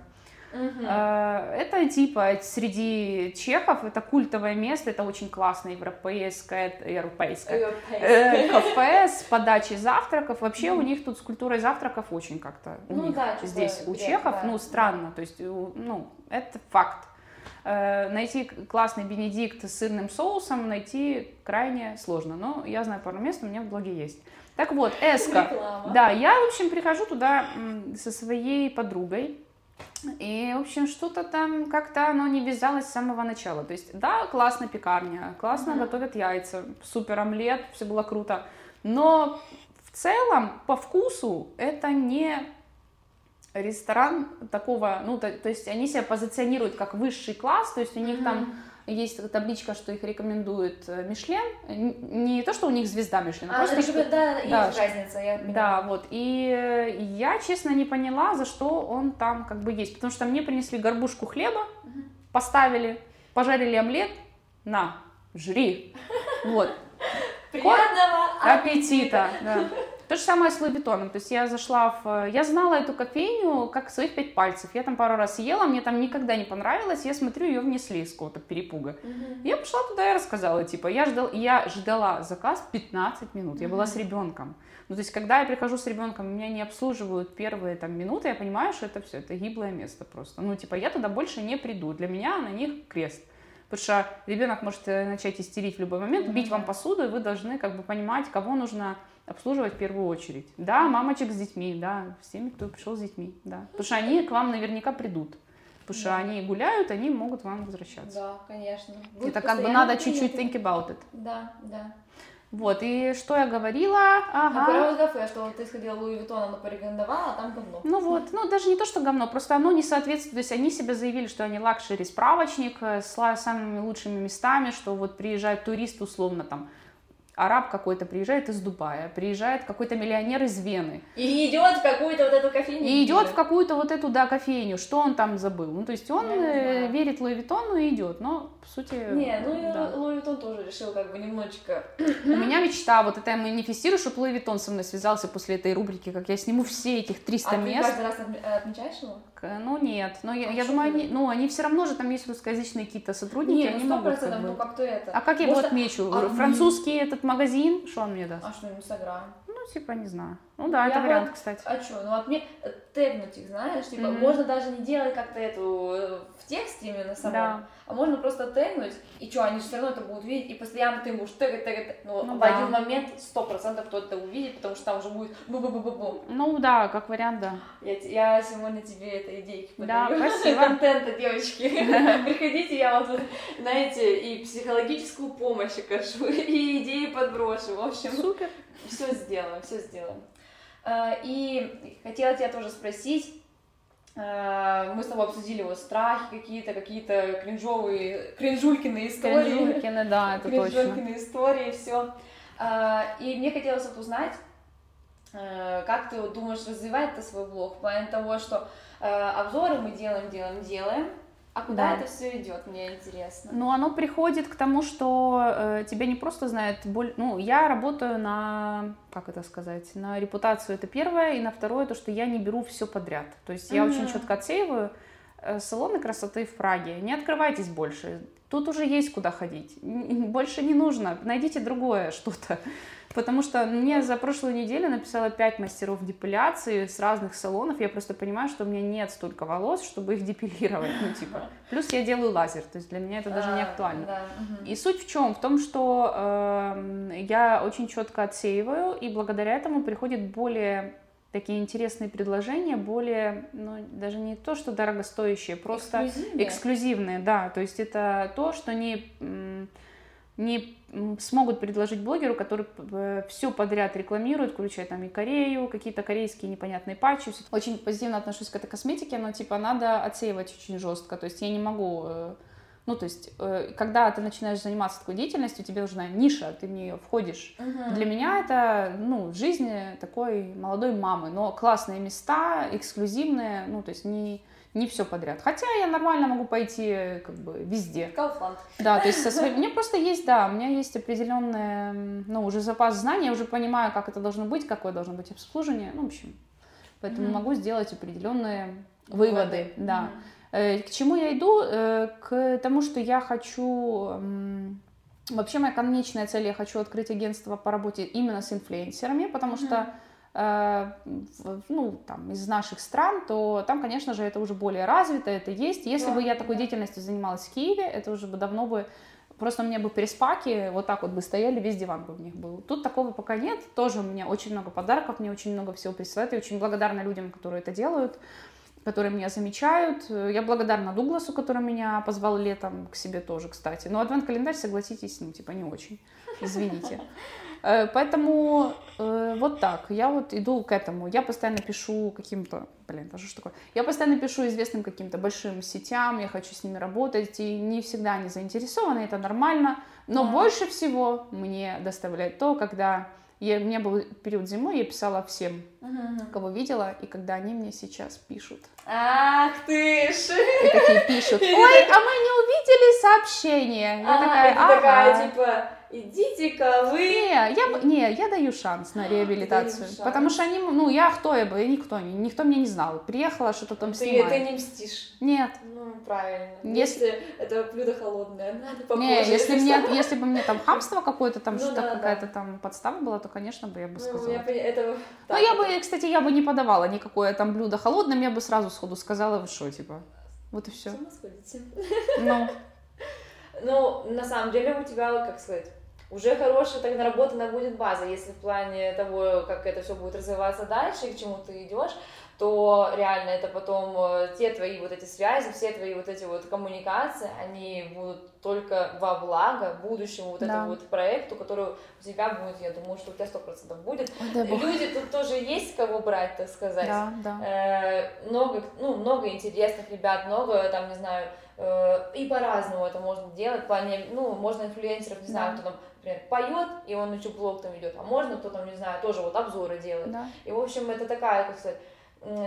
Угу. Это типа среди чехов, это культовое место, это очень классное европейское, европейское, э, кафе с подачей завтраков. Вообще у них тут с культурой завтраков очень как-то у ну, них да, типа здесь у чехов, да. ну странно, то есть ну это факт. Э, найти классный бенедикт с сырным соусом найти крайне сложно, но я знаю пару мест, у меня в блоге есть. Так вот, Эска. Да, я, в общем, прихожу туда со своей подругой, и, в общем, что-то там как-то оно не вязалось с самого начала. То есть, да, классно пекарня, классно mm-hmm. готовят яйца, супер омлет, все было круто. Но в целом, по вкусу, это не ресторан такого, ну, то, то есть они себя позиционируют как высший класс, то есть у них mm-hmm. там есть табличка, что их рекомендует э, Мишлен. Не то, что у них звезда Мишлен, а, просто, что... да, да, есть разница, я понимаю. Да, вот. И я, честно, не поняла, за что он там как бы есть. Потому что мне принесли горбушку хлеба, угу. поставили, пожарили омлет, на, жри. Вот. Приятного аппетита! Да. То же самое с Луи То есть я зашла в... Я знала эту кофейню как своих пять пальцев. Я там пару раз ела, мне там никогда не понравилось. Я смотрю, ее внесли из какого-то перепуга. Mm-hmm. Я пошла туда и рассказала, типа, я, ждал, я ждала заказ 15 минут. Я mm-hmm. была с ребенком. Ну, то есть, когда я прихожу с ребенком, меня не обслуживают первые там минуты, я понимаю, что это все, это гиблое место просто. Ну, типа, я туда больше не приду. Для меня на них крест. Потому что ребенок может э, начать истерить в любой момент, mm-hmm. бить вам посуду, и вы должны как бы понимать, кого нужно обслуживать в первую очередь. Да, мамочек с детьми, да, всеми, кто пришел с детьми, да. Потому что они к вам наверняка придут. Потому что да. они гуляют, они могут вам возвращаться. Да, конечно. Будут Это как бы надо чуть-чуть think about it. Да, да. Вот, и что я говорила? Ага. А про кафе, что ты сходила Луи Виттон, она порекомендовала, а там говно. Ну вот, ну даже не то, что говно, просто оно не соответствует, то есть они себе заявили, что они luxury справочник э, с самыми лучшими местами, что вот приезжает турист условно там араб какой-то приезжает из Дубая, приезжает какой-то миллионер из Вены. И идет в какую-то вот эту кофейню. И идет в какую-то вот эту, да, кофейню. Что он там забыл? Ну, то есть он э, верит Луи Виттону и идет, но, по сути... Не, ну да. Луи Виттон тоже решил как бы немножечко... У меня мечта, вот это я манифестирую, чтобы Луи Виттон со мной связался после этой рубрики, как я сниму все этих 300 а мест. А ты каждый раз отмечаешь его? Ну, нет. Но я, а я думаю, они, ну, они все равно же, там есть русскоязычные какие-то сотрудники, нет, они ну, могут... Как бы... ну как-то это. А как я его отмечу? А, Французский этот магазин, что он мне даст? А что, Инстаграм? Ну, типа, не знаю. Ну да, я это вариант, кстати. А что, ну вот мне тегнуть их, знаешь, типа, mm-hmm. можно даже не делать как-то эту э, в тексте именно самом, да. а можно просто тегнуть, и что, они все равно это будут видеть, и постоянно ты будешь тегать, тегать, но ну, в да. один момент сто процентов кто-то это увидит, потому что там уже будет бу-бу-бу-бу-бу. Ну да, как вариант, да. Я, я сегодня тебе это идейки подарю. Да, спасибо. Контента, девочки. Приходите, я вам тут, знаете, и психологическую помощь окажу, и идеи подброшу, в общем. Супер. Все сделаем, все сделаем. Э, и хотела тебя тоже спросить, э, мы с тобой обсудили вот страхи какие-то, какие-то кринжовые, кринжулькины истории. Кринжулькины, да, это точно. Кринжулькины истории, все. Э, и мне хотелось вот узнать, как ты думаешь развивать это свой блог, в плане того, что обзоры мы делаем, делаем, делаем, а куда да. это все идет, мне интересно. Ну, оно приходит к тому, что э, тебя не просто знает боль. Ну, я работаю на, как это сказать, на репутацию это первое, и на второе то, что я не беру все подряд. То есть я mm-hmm. очень четко отсеиваю э, салоны красоты в Праге. Не открывайтесь больше. Тут уже есть куда ходить. Больше не нужно. Найдите другое что-то. Потому что мне за прошлую неделю написала 5 мастеров депиляции с разных салонов. Я просто понимаю, что у меня нет столько волос, чтобы их депилировать. Ну, типа. Плюс я делаю лазер, то есть для меня это даже не а, актуально. И суть в чем? В том, что э, я очень четко отсеиваю, и благодаря этому приходит более такие интересные предложения, более, ну, даже не то, что дорогостоящие, просто эксклюзивные, эксклюзивные да, то есть это то, что не, не смогут предложить блогеру, который все подряд рекламирует, включая там и Корею, какие-то корейские непонятные патчи. Очень позитивно отношусь к этой косметике, но типа надо отсеивать очень жестко, то есть я не могу э, ну, то есть, э, когда ты начинаешь заниматься такой деятельностью, тебе нужна ниша, ты в нее входишь. Uh-huh. Для меня это, ну, жизнь такой молодой мамы, но классные места, эксклюзивные, ну, то есть не, не все подряд. Хотя я нормально могу пойти как бы везде. Kaufland. Да, то есть со своим... У меня просто есть, да, у меня есть определенный, ну, уже запас знаний, я уже понимаю, как это должно быть, какое должно быть обслуживание, ну, в общем. Поэтому uh-huh. могу сделать определенные выводы, выводы. да. Э, к чему я иду? Э, к тому, что я хочу... Вообще моя конечная цель, я хочу открыть агентство по работе именно с инфлюенсерами, потому mm-hmm. что ну, там, из наших стран, то там, конечно же, это уже более развито, это есть. Если yeah, бы я такой yeah. деятельностью занималась в Киеве, это уже бы давно бы Просто у меня бы переспаки вот так вот бы стояли, весь диван бы в них был. Тут такого пока нет. Тоже у меня очень много подарков, мне очень много всего присылают. Я очень благодарна людям, которые это делают которые меня замечают. Я благодарна Дугласу, который меня позвал летом к себе тоже, кстати. Но адвент-календарь, согласитесь, ну, типа, не очень. Извините. Э, поэтому э, вот так, я вот иду к этому. Я постоянно пишу каким-то, блин, это что такое? Я постоянно пишу известным каким-то большим сетям, я хочу с ними работать, и не всегда они заинтересованы, это нормально. Но да. больше всего мне доставляет то, когда я, у меня был период зимой, я писала всем, uh-huh. кого видела, и когда они мне сейчас пишут. Ах ты ж! И такие пишут, ой, а мы не увидели сообщение. Я а, такая, ага. такая, типа, идите-ка вы. Не, я, не, я даю шанс на реабилитацию. Шанс. Потому что они, ну, я кто я бы, никто, никто меня не знал. Приехала, что-то там ты, снимать. Ты не мстишь? Нет. Ну, правильно. Если, если это блюдо холодное, надо попозже. Не, если, мне, если бы мне там хамство какое-то, там ну, что-то да, какая-то да. там подстава была, то, конечно бы я бы ну, сказала. Я, это... Ну, я бы, кстати, я бы не подавала никакое там блюдо холодным, я бы сразу сходу сказала, вы что, типа. Вот и все. Ну. Ну, на самом деле у тебя, как сказать, уже хорошая так наработанная будет база, если в плане того, как это все будет развиваться дальше и к чему ты идешь, то реально это потом э, те твои вот эти связи, все твои вот эти вот коммуникации, они будут только во благо будущему вот да. этому вот проекту, который у тебя будет, я думаю, что у тебя сто процентов будет. Ой, Люди тут тоже есть кого брать, так сказать. Да, да. Э, много, ну, много интересных ребят, много там, не знаю, э, и по-разному это можно делать, в плане, ну, можно инфлюенсеров, не знаю, да. кто там например, поет, и он еще блог там ведет, а можно кто там, не знаю, тоже вот обзоры делает. Да. И, в общем, это такая, как сказать,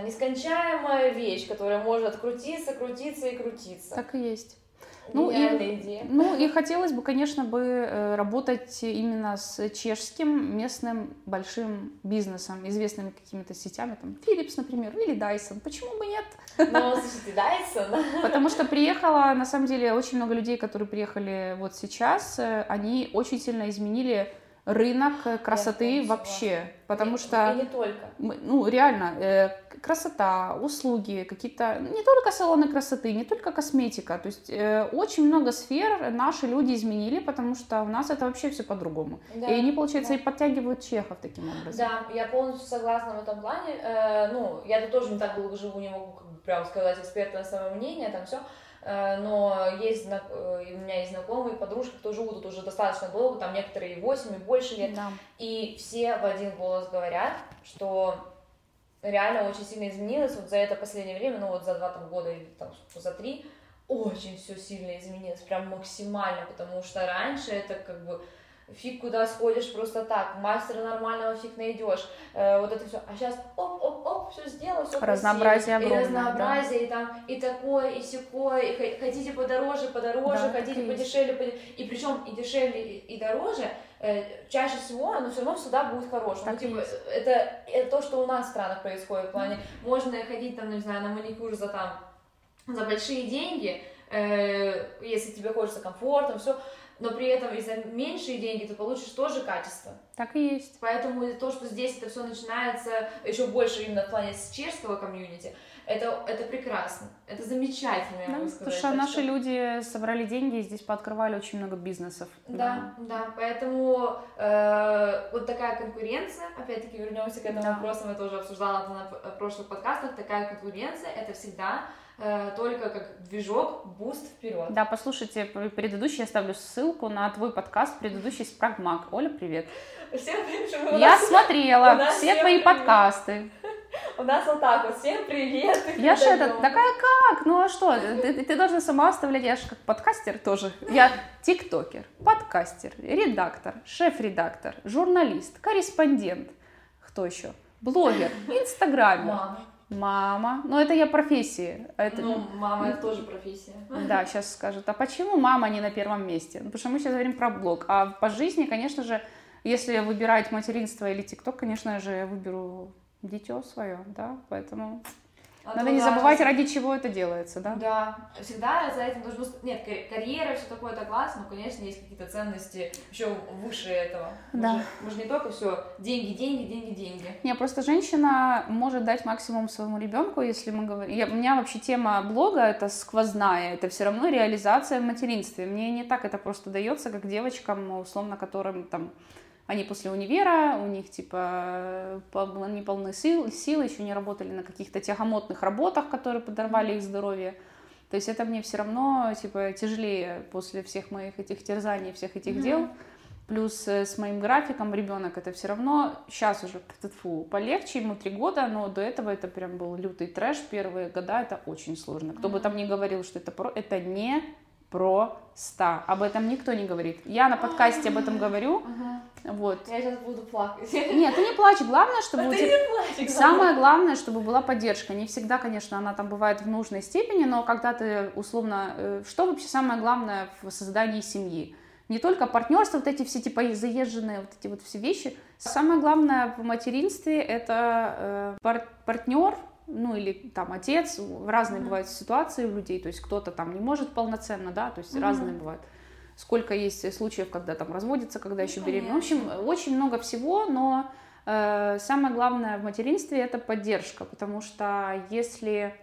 нескончаемая вещь, которая может крутиться, крутиться и крутиться. Так и есть. Ну и, идея. ну и хотелось бы, конечно, бы э, работать именно с чешским местным большим бизнесом, известными какими-то сетями, там Philips, например, или Dyson. Почему бы нет? Ну, слушайте, Dyson. Потому что приехала, на самом деле, очень много людей, которые приехали вот сейчас, э, они очень сильно изменили рынок красоты вообще, потому и, что... И не только. Ну, реально, э, красота, услуги, какие-то... Не только салоны красоты, не только косметика. То есть э, очень много сфер наши люди изменили, потому что у нас это вообще все по-другому. Да, и они, получается, да. и подтягивают чехов таким образом. Да, я полностью согласна в этом плане. Э, ну, я тут тоже не так долго живу, не могу как бы, прям сказать экспертное самое мнение, там все. Э, но есть, э, у меня есть знакомые, подружки, кто живут тут уже достаточно долго, там некоторые и 8, и больше лет, да. и все в один голос говорят, что реально очень сильно изменилось вот за это последнее время, ну вот за два там, года или там, за три, очень все сильно изменилось, прям максимально, потому что раньше это как бы фиг куда сходишь просто так, мастера нормального фиг найдешь, э, вот это все, а сейчас оп, оп, оп, все сделал, все разнообразие красиво, огромное, и разнообразие, да. и там и такое, и секое, и хотите подороже, подороже, да, хотите подешевле, подешевле, и причем и дешевле, и, и дороже, чаще всего, но все равно всегда будет хорошим. Ну, типа, это, это то, что у нас в странах происходит, в плане, можно ходить там, не знаю, на маникюр за там, за большие деньги, э, если тебе хочется комфортно, все, но при этом и за меньшие деньги ты получишь тоже качество. Так и есть. Поэтому то, что здесь это все начинается еще больше именно в плане чешского комьюнити, это, это прекрасно, это замечательно, я да, могу сказать. Потому что наши что... люди собрали деньги и здесь пооткрывали очень много бизнесов. Да, да, да поэтому э, вот такая конкуренция, опять-таки вернемся к этому да. вопросу, мы тоже обсуждала это на прошлых подкастах, такая конкуренция, это всегда Э, только как движок, буст вперед. Да, послушайте предыдущий, я ставлю ссылку на твой подкаст, предыдущий с Прагмак. Оля, привет. Всем привет. Я смотрела все твои привет. подкасты. У нас вот так вот, всем привет. Я же это, такая как? Ну а что, ты, ты должна сама оставлять, я же как подкастер тоже. Я тиктокер, подкастер, редактор, шеф-редактор, журналист, корреспондент. Кто еще? Блогер, инстаграмер. Мама. Мама. Ну, это я профессии. Это... Ну, мама это тоже профессия. Да, сейчас скажут. А почему мама не на первом месте? Ну, потому что мы сейчас говорим про блог. А по жизни, конечно же, если выбирать материнство или ТикТок, конечно же, я выберу дитё свое, да, поэтому... А Надо то, не да, забывать, сейчас- ради чего это делается, да? Да, всегда за этим должен быть... Нет, кар- карьера, все такое, это классно, но, конечно, есть какие-то ценности еще выше этого. Мы Да. же- Мы же не только все деньги, деньги, деньги, деньги. Не, просто женщина может дать максимум своему ребенку, если мы говорим. Я, у меня вообще тема блога это сквозная, это все равно реализация в материнстве. Мне не так это просто дается, как девочкам, условно, которым там они после универа, у них типа не полны сил, сил, еще не работали на каких-то тягомотных работах, которые подорвали их здоровье. То есть это мне все равно типа тяжелее после всех моих этих терзаний, всех этих Мгм. дел. Плюс э, с моим графиком ребенок это все равно сейчас уже фу, полегче, ему три года, но до этого это прям был лютый трэш. Первые года это очень сложно. Кто бы Мгм. там ни говорил, что это про, это не просто. Об этом никто не говорит. Я на подкасте об этом говорю. Вот. Я сейчас буду плакать. Нет, ты не плачь. Главное, чтобы у Ты тебя... не плачь, Самое главное, чтобы была поддержка. Не всегда, конечно, она там бывает в нужной степени, но когда ты условно... э, Что вообще самое главное в создании семьи? Не только партнерство, вот эти все типа заезженные вот эти вот все вещи. Самое главное в материнстве это э, пар- партнер, ну или там отец. Разные Мгм. бывают ситуации у людей. То есть кто-то там не может полноценно, да, то есть Мгм. разные бывают. Сколько есть случаев, когда там разводятся, когда Ну, еще беременны. В общем, очень много всего, но э, самое главное в материнстве это поддержка, потому что если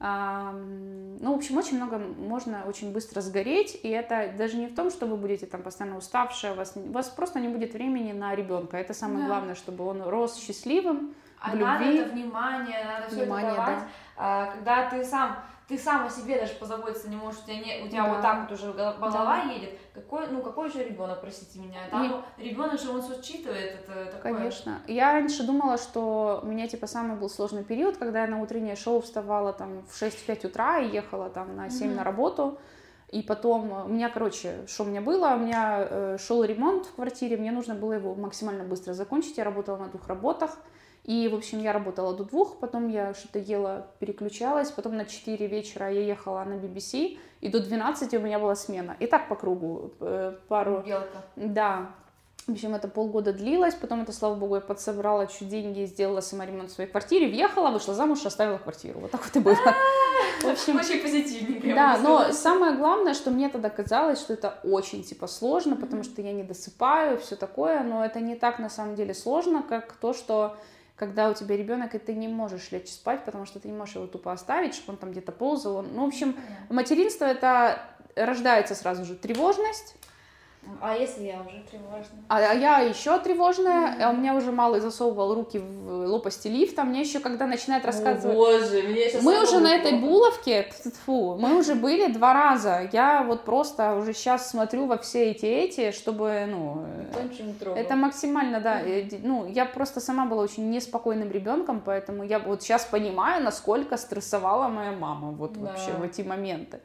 ну, в общем, очень много можно очень быстро сгореть, и это даже не в том, что вы будете там постоянно уставшие, у вас, у вас просто не будет времени на ребенка. Это самое Да. главное, чтобы он рос счастливым, А в надо любви. это внимание, надо все это давать. да. А, когда ты сам, ты сам о себе даже позаботиться не можешь, у тебя, не, у тебя Да. вот так вот уже гол- голова едет. Какой, ну какой же ребенок, простите меня? Там, И- ребенок же он считывает, это такое. Конечно. Я раньше думала, что у меня типа самый был сложный период, когда я на утреннее шоу вставала там в 6-5 утра и ехала там на 7 Мгм. на работу. И потом э, у меня, короче, что у меня было? У меня э, шел ремонт в квартире, мне нужно было его максимально быстро закончить. Я работала на двух работах. И, в общем, я работала до двух, потом я что-то ела, переключалась, потом на 4 вечера я ехала на BBC, и до 12 у меня была смена. И так по кругу, э, пару Белка. да. В общем, это полгода длилось, потом это, слава богу, я подсобрала чуть деньги, сделала сама ремонт в своей квартире, въехала, вышла замуж, оставила квартиру. Вот так вот и было. В общем, Очень позитивненько. да, но самое главное, что мне тогда казалось, что это очень, типа, сложно, потому что я не досыпаю, все такое, но это не так на самом деле сложно, как то, что когда у тебя ребенок, и ты не можешь лечь спать, потому что ты не можешь его тупо оставить, чтобы он там где-то ползал. Он- Ну, в общем, материнство это рождается сразу же тревожность, А если я уже тревожна? а а я еще тревожная, а у меня уже малый засовывал руки в лопасти лифта, мне еще когда начинает рассказывать... О, боже, мне сейчас Мы уже на этой плохо. булавке, фу, мы уже были два раза. Я вот просто уже сейчас смотрю во все эти эти, чтобы, ну, это максимально, да. Э, Ну, я просто сама была очень неспокойным ребенком, поэтому я вот сейчас понимаю, насколько стрессовала моя мама вот Да. вообще в эти моменты.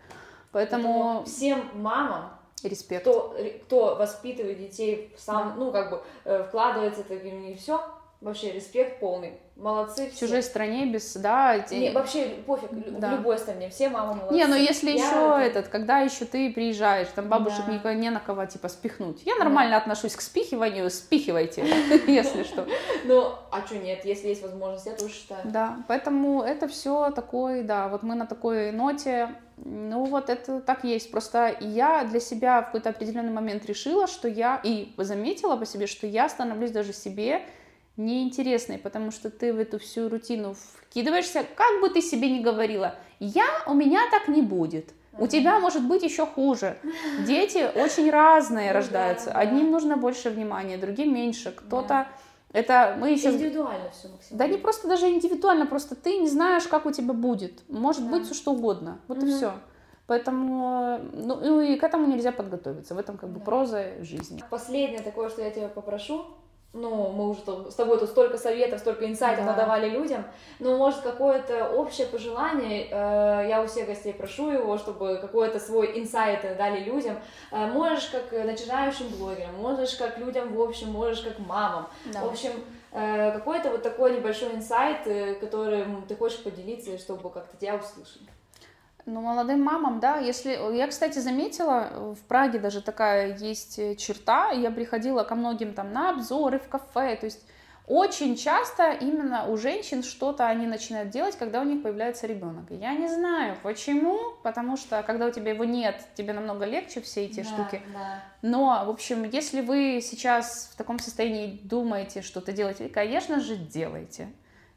Поэтому Поэтому всем мамам, респект. кто, кто воспитывает детей, сам, ну, как бы, э, вкладывается это и все, вообще респект полный. Молодцы В все. чужой стране без, да, Не, вообще пофиг, Да. в любой стране, все мамы молодцы. Не, ну если Я еще это- этот, когда еще ты приезжаешь, там бабушек Да. никого не на кого типа спихнуть. Я нормально отношусь к спихиванию, спихивайте, если что. Ну, а что нет, если есть возможность, я тоже считаю. Да, поэтому это все такой, да, вот мы на такой ноте, ну вот это так есть. Просто я для себя в какой-то определенный момент решила, что я, и заметила по себе, что я становлюсь даже себе неинтересной, потому что ты в эту всю рутину вкидываешься, как бы ты себе ни говорила, я, у меня так не будет. У тебя может быть еще хуже. Дети очень разные Ну да, рождаются. да. Одним нужно больше внимания, другим меньше. Кто-то это мы сейчас Индивидуально все максимально. да не просто даже индивидуально, просто ты не знаешь, как у тебя будет. Может Да. быть все что угодно. Вот и Мгм. все. Поэтому, ну, ну и к этому нельзя подготовиться. В этом как бы Да. проза жизни. Последнее такое, что я тебя попрошу, ну, мы уже тут- с тобой тут столько советов, столько инсайтов Да. надавали людям, но, может, какое-то общее пожелание, э, я у всех гостей прошу его, чтобы какой-то свой инсайт дали людям. Э, можешь как начинающим блогерам, можешь как людям в общем, можешь как мамам. В общем, э, какой-то вот такой небольшой инсайт, э, которым ты хочешь поделиться, чтобы как-то тебя услышали. Ну, молодым мамам, да, если... Я, кстати, заметила, э, в Праге даже такая есть э, черта, я приходила ко многим там на обзоры в кафе, то есть очень часто именно у женщин что-то они начинают делать, когда у них появляется ребенок. Я не знаю почему, потому что когда у тебя его нет, тебе намного легче все эти Да, штуки. да. Но, в общем, если вы сейчас в таком состоянии думаете что-то делать, конечно же, делайте.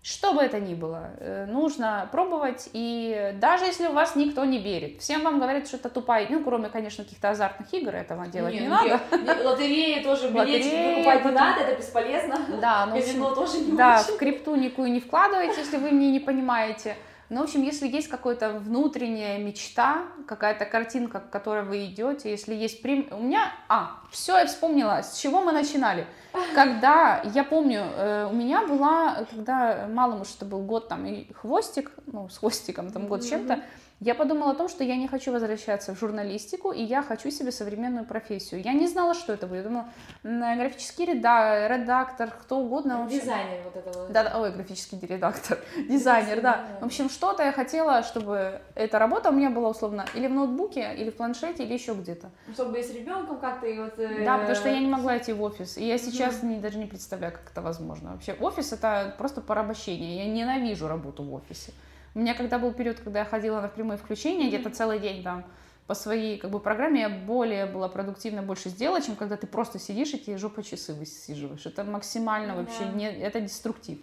Что бы это ни было, э, нужно пробовать, и даже если у вас никто не верит, всем вам говорят, что это тупая, ну, кроме, конечно, каких-то азартных игр, этого делать не, Не, надо. не- не- Лотереи тоже билетики покупать не надо, это бесполезно. Да, ну, в общем, Казино тоже не Да, очень. в крипту никакую не вкладывайте, если вы мне не понимаете. Но, в общем, если есть какая-то внутренняя мечта, какая-то картинка, к которой вы идете, если есть прим... У меня... А, все, я вспомнила, с чего мы начинали. Когда, я помню, э, у меня была, когда малому что был год там и хвостик, ну, с хвостиком там год с чем-то, я подумала о том, что я не хочу возвращаться в журналистику, и я хочу себе современную профессию. Я не знала, что это будет. Я думала, м, графический реда- редактор, кто угодно. Дизайнер вот этого. Да, да, ой, графический редактор, дизайнер, да. да. В общем, что-то я хотела, чтобы эта работа у меня была условно или в ноутбуке, или в планшете, или еще где-то. Чтобы и с ребенком как-то и вот... э, Да, потому что я не могла идти в офис. И я сейчас не, даже не представляю, как это возможно. Вообще, офис это просто порабощение. Я ненавижу работу в офисе. У меня когда был период, когда я ходила на прямые включения, где-то целый день там по своей как бы программе я более была продуктивна, больше сделала, чем когда ты просто сидишь и тебе жопа часы высиживаешь. Это максимально Ну вообще да. не, это деструктив.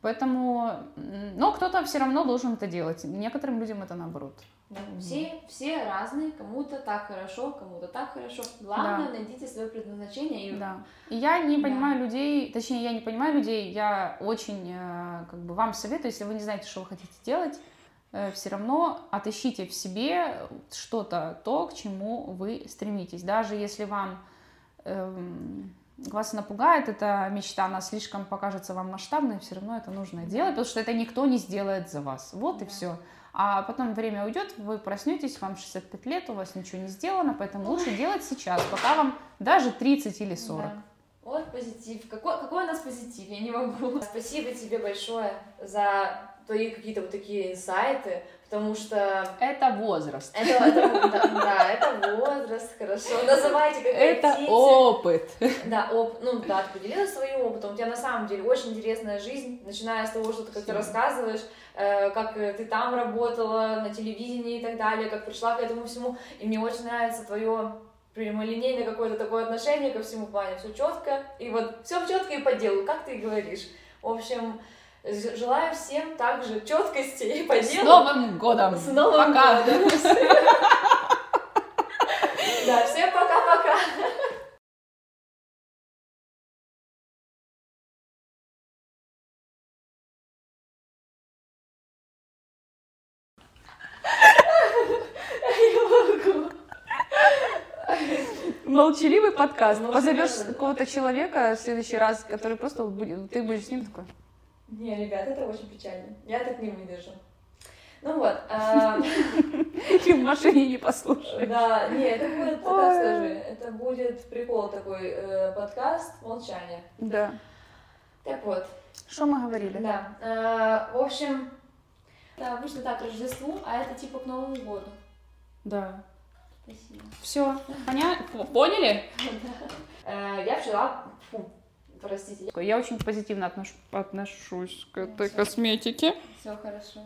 Поэтому, но кто-то все равно должен это делать. Некоторым людям это наоборот. Да, Все, все разные, кому-то так хорошо, кому-то так хорошо. Главное, найдите свое предназначение. И... Да. И я не Да. понимаю людей, точнее, я не понимаю людей, я очень э, как бы вам советую, если вы не знаете, что вы хотите делать, все равно отыщите в себе что-то, то, к чему вы стремитесь. Даже если вам эм, вас напугает эта мечта, она слишком покажется вам масштабной, все равно это нужно делать, потому что это никто не сделает за вас. Вот и Да. все. А потом время уйдет, вы проснетесь, вам 65 лет, у вас ничего не сделано, поэтому лучше делать сейчас, пока вам даже 30 или 40. Да. Вот позитив. Какой, какой у нас позитив? Я не могу. Спасибо тебе большое за твои какие-то вот такие инсайты, потому что Это возраст. это, это- да, да, это возраст, хорошо. Называйте как Это хотите. опыт. Да, оп, ну да, ты поделилась своим опытом. У тебя на самом деле очень интересная жизнь, начиная с того, что ты как-то рассказываешь, э, как э, ты там работала, на телевидении и так далее, как пришла к этому всему. И мне очень нравится твое прямолинейное какое-то такое отношение ко всему плане. Все четко. И вот все четко и по делу, как ты и говоришь. В общем, желаю всем также четкости и по С делу. Новым годом! С Новым Пока! годом! Да, всем пока-пока! Молчаливый подкаст. Молчаливый, Позовешь какого-то человека в следующий раз, который просто будет, ты будешь с ним такой. Не, ребят, это очень печально. Я так не выдержу. Ну вот, а, И в машине не послушаешь. да, не, это будет, Ой. скажи, это будет прикол такой, э, подкаст «Молчание». Да. Так вот, Что мы говорили? да, э, в общем, это обычно так, Рождеству, а это типа к Новому году. Да. Спасибо. Все. Поняли? Э, Я вчера, простите, Я очень позитивно отнош- отношусь к этой Всё. косметике. все хорошо.